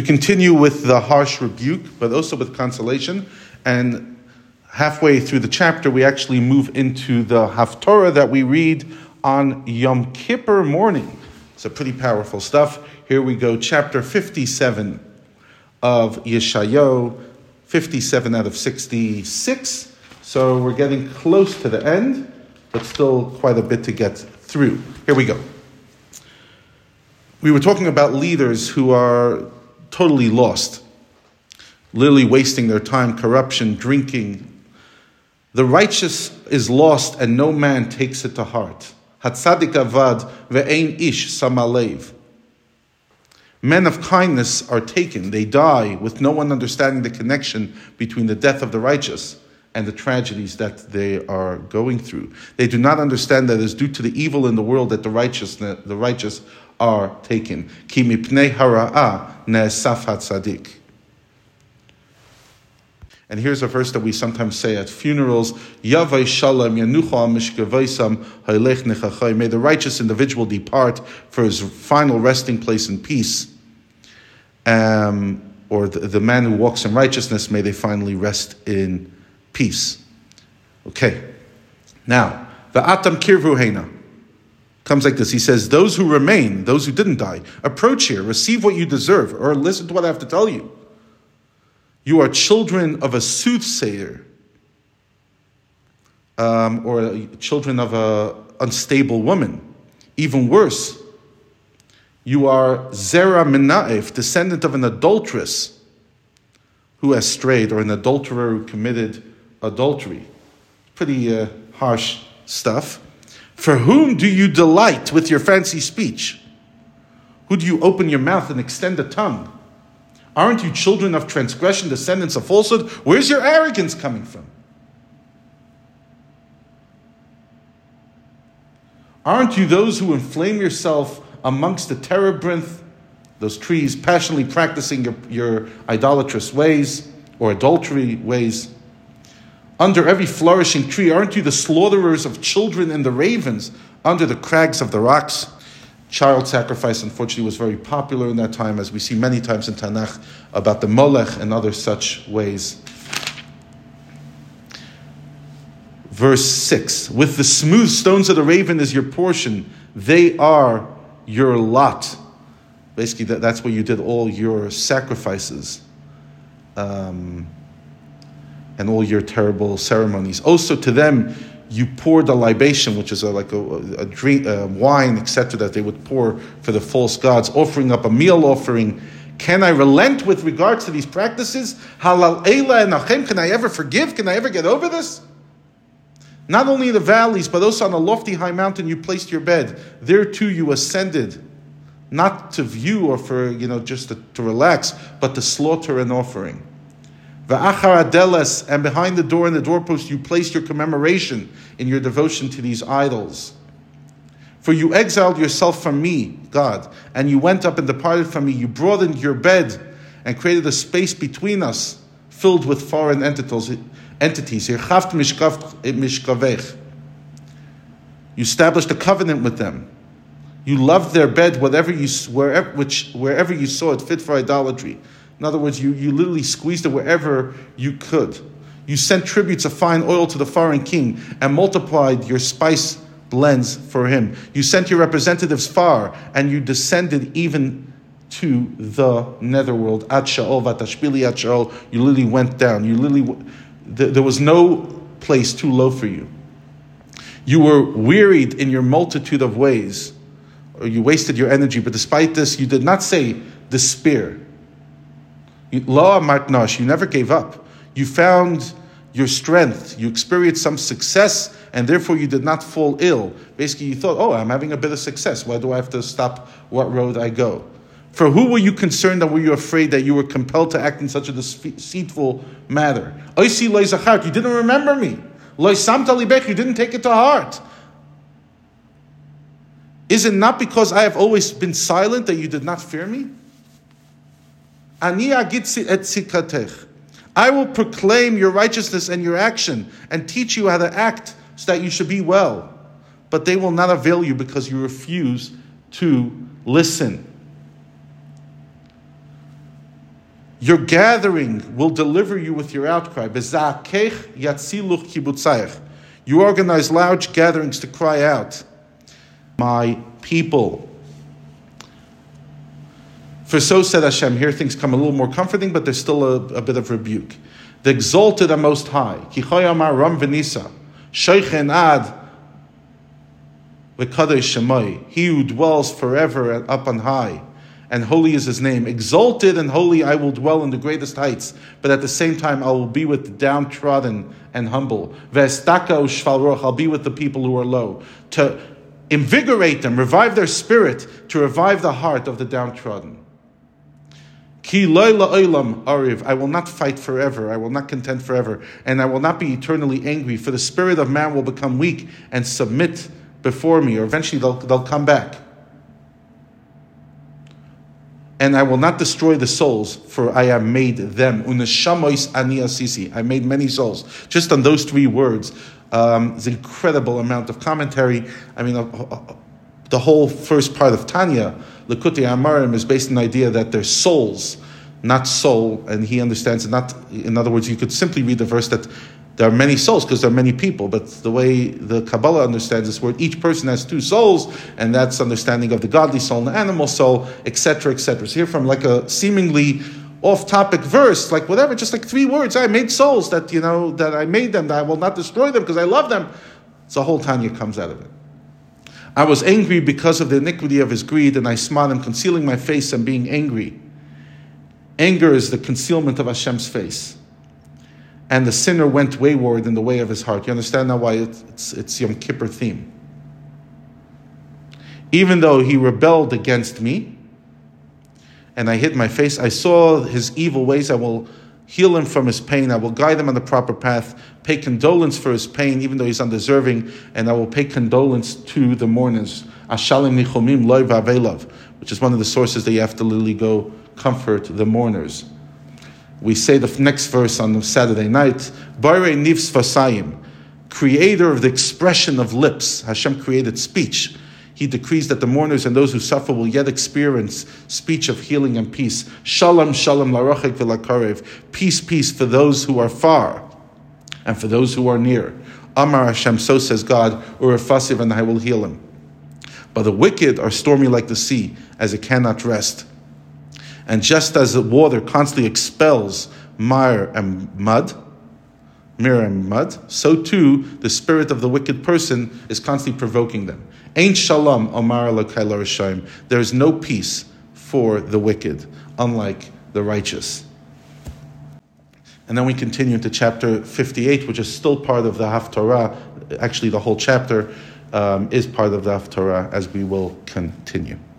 We continue with the harsh rebuke, but also with consolation. And halfway through the chapter, we actually move into the Haftorah that we read on Yom Kippur morning. It's a pretty powerful stuff. Here we go, chapter 57 of Yeshayo, 57 out of 66. So we're getting close to the end, but still quite a bit to get through. Here we go. We were talking about leaders who are totally lost, literally wasting their time, corruption, drinking. The righteous is lost and no man takes it to heart. Hatzadik avad ve'ein ish samalev. Men of kindness are taken, they die with no one understanding the connection between the death of the righteous and the tragedies that they are going through. They do not understand that it is due to the evil in the world that the righteous, the righteous are taken. Ki mipnei hara'a ne'esaf hatzadik. And here's a verse that we sometimes say at funerals: Yavai shalom yanucha mishkavaisam haylech nechachay. May the righteous individual depart for his final resting place in peace. Um, or the, the man who walks in righteousness, may they finally rest in peace. Okay. Now, the atam kirvu comes like this. He says, Those who remain, those who didn't die, approach here, receive what you deserve, or listen to what I have to tell you. You are children of a soothsayer, um, or children of an unstable woman. Even worse, you are Zera Menaif, descendant of an adulteress who has strayed, or an adulterer who committed adultery. Pretty uh, harsh stuff. For whom do you delight with your fancy speech? Who do you open your mouth and extend a tongue? Aren't you children of transgression, descendants of falsehood? Where's your arrogance coming from? Aren't you those who inflame yourself amongst the terebinth, those trees, passionately practicing your, your idolatrous ways or adultery ways? Under every flourishing tree, aren't you the slaughterers of children and the ravens under the crags of the rocks? Child sacrifice, unfortunately, was very popular in that time, as we see many times in Tanakh about the Molech and other such ways. Verse 6 With the smooth stones of the raven is your portion, they are your lot. Basically, that, that's where you did all your sacrifices. Um, and all your terrible ceremonies. Also, to them, you poured the libation, which is a, like a, a drink, a wine, etc., that they would pour for the false gods, offering up a meal offering. Can I relent with regards to these practices? Halal Eila and Achem, can I ever forgive? Can I ever get over this? Not only in the valleys, but also on a lofty high mountain you placed your bed. There too you ascended, not to view or for, you know, just to, to relax, but to slaughter an offering. Adeles, and behind the door and the doorpost you placed your commemoration in your devotion to these idols. For you exiled yourself from me, God, and you went up and departed from me. You broadened your bed and created a space between us filled with foreign entities. entities. You established a covenant with them. You loved their bed, whatever you, wherever, which, wherever you saw it fit for idolatry. In other words, you, you literally squeezed it wherever you could. You sent tributes of fine oil to the foreign king and multiplied your spice blends for him. You sent your representatives far and you descended even to the netherworld. At Sha'ol, Vatashpili at Sha'ol. You literally went down. You literally, there was no place too low for you. You were wearied in your multitude of ways, or you wasted your energy, but despite this, you did not say despair. Lo Martnash, you never gave up. You found your strength. You experienced some success, and therefore you did not fall ill. Basically, you thought, oh, I'm having a bit of success. Why do I have to stop what road I go? For who were you concerned and were you afraid that you were compelled to act in such a deceitful manner? Loy zachart, you didn't remember me. You didn't take it to heart. Is it not because I have always been silent that you did not fear me? I will proclaim your righteousness and your action and teach you how to act so that you should be well. But they will not avail you because you refuse to listen. Your gathering will deliver you with your outcry. You organize large gatherings to cry out, My people. For so said Hashem, here things come a little more comforting, but there's still a, a bit of rebuke. The exalted and most high. Kichoyamar ram venisa. Sheichen ad shemai. He who dwells forever up on high and holy is his name. Exalted and holy I will dwell in the greatest heights, but at the same time I will be with the downtrodden and humble. Ve'estaka I'll be with the people who are low. To invigorate them, revive their spirit, to revive the heart of the downtrodden. Ariv. I will not fight forever. I will not contend forever, and I will not be eternally angry. For the spirit of man will become weak and submit before me, or eventually they'll, they'll come back and I will not destroy the souls, for I have made them. I made many souls. Just on those three words, um, there's an incredible amount of commentary. I mean, uh, uh, the whole first part of Tanya, Likutei Amarim, is based on the idea that they're souls, not soul, and he understands it not. In other words, you could simply read the verse that there are many souls because there are many people, but the way the Kabbalah understands this word, each person has two souls, and that's understanding of the godly soul and the animal soul, etc., etc. So here from like a seemingly off-topic verse, like whatever, just like three words, I made souls that you know that I made them, that I will not destroy them because I love them. So the whole Tanya comes out of it. I was angry because of the iniquity of his greed, and I smiled him, concealing my face and being angry. Anger is the concealment of Hashem's face and the sinner went wayward in the way of his heart. You understand now why it's, it's, it's Yom Kippur theme. Even though he rebelled against me, and I hid my face, I saw his evil ways. I will heal him from his pain. I will guide him on the proper path, pay condolence for his pain, even though he's undeserving, and I will pay condolence to the mourners. Ashalim nichomim loy which is one of the sources that you have to literally go comfort the mourners we say the next verse on the Saturday night, Bare Nivs Vasayim, creator of the expression of lips. Hashem created speech. He decrees that the mourners and those who suffer will yet experience speech of healing and peace. Shalom, shalom, larachik v'lakarev. Peace, peace for those who are far and for those who are near. Amar Hashem, so says God, urafasiv, and I will heal him. But the wicked are stormy like the sea, as it cannot rest. And just as the water constantly expels mire and mud, mirror and mud, so too the spirit of the wicked person is constantly provoking them. Ain't shalom omar There is no peace for the wicked, unlike the righteous. And then we continue into chapter 58, which is still part of the Haftarah. Actually, the whole chapter um, is part of the Haftarah as we will continue.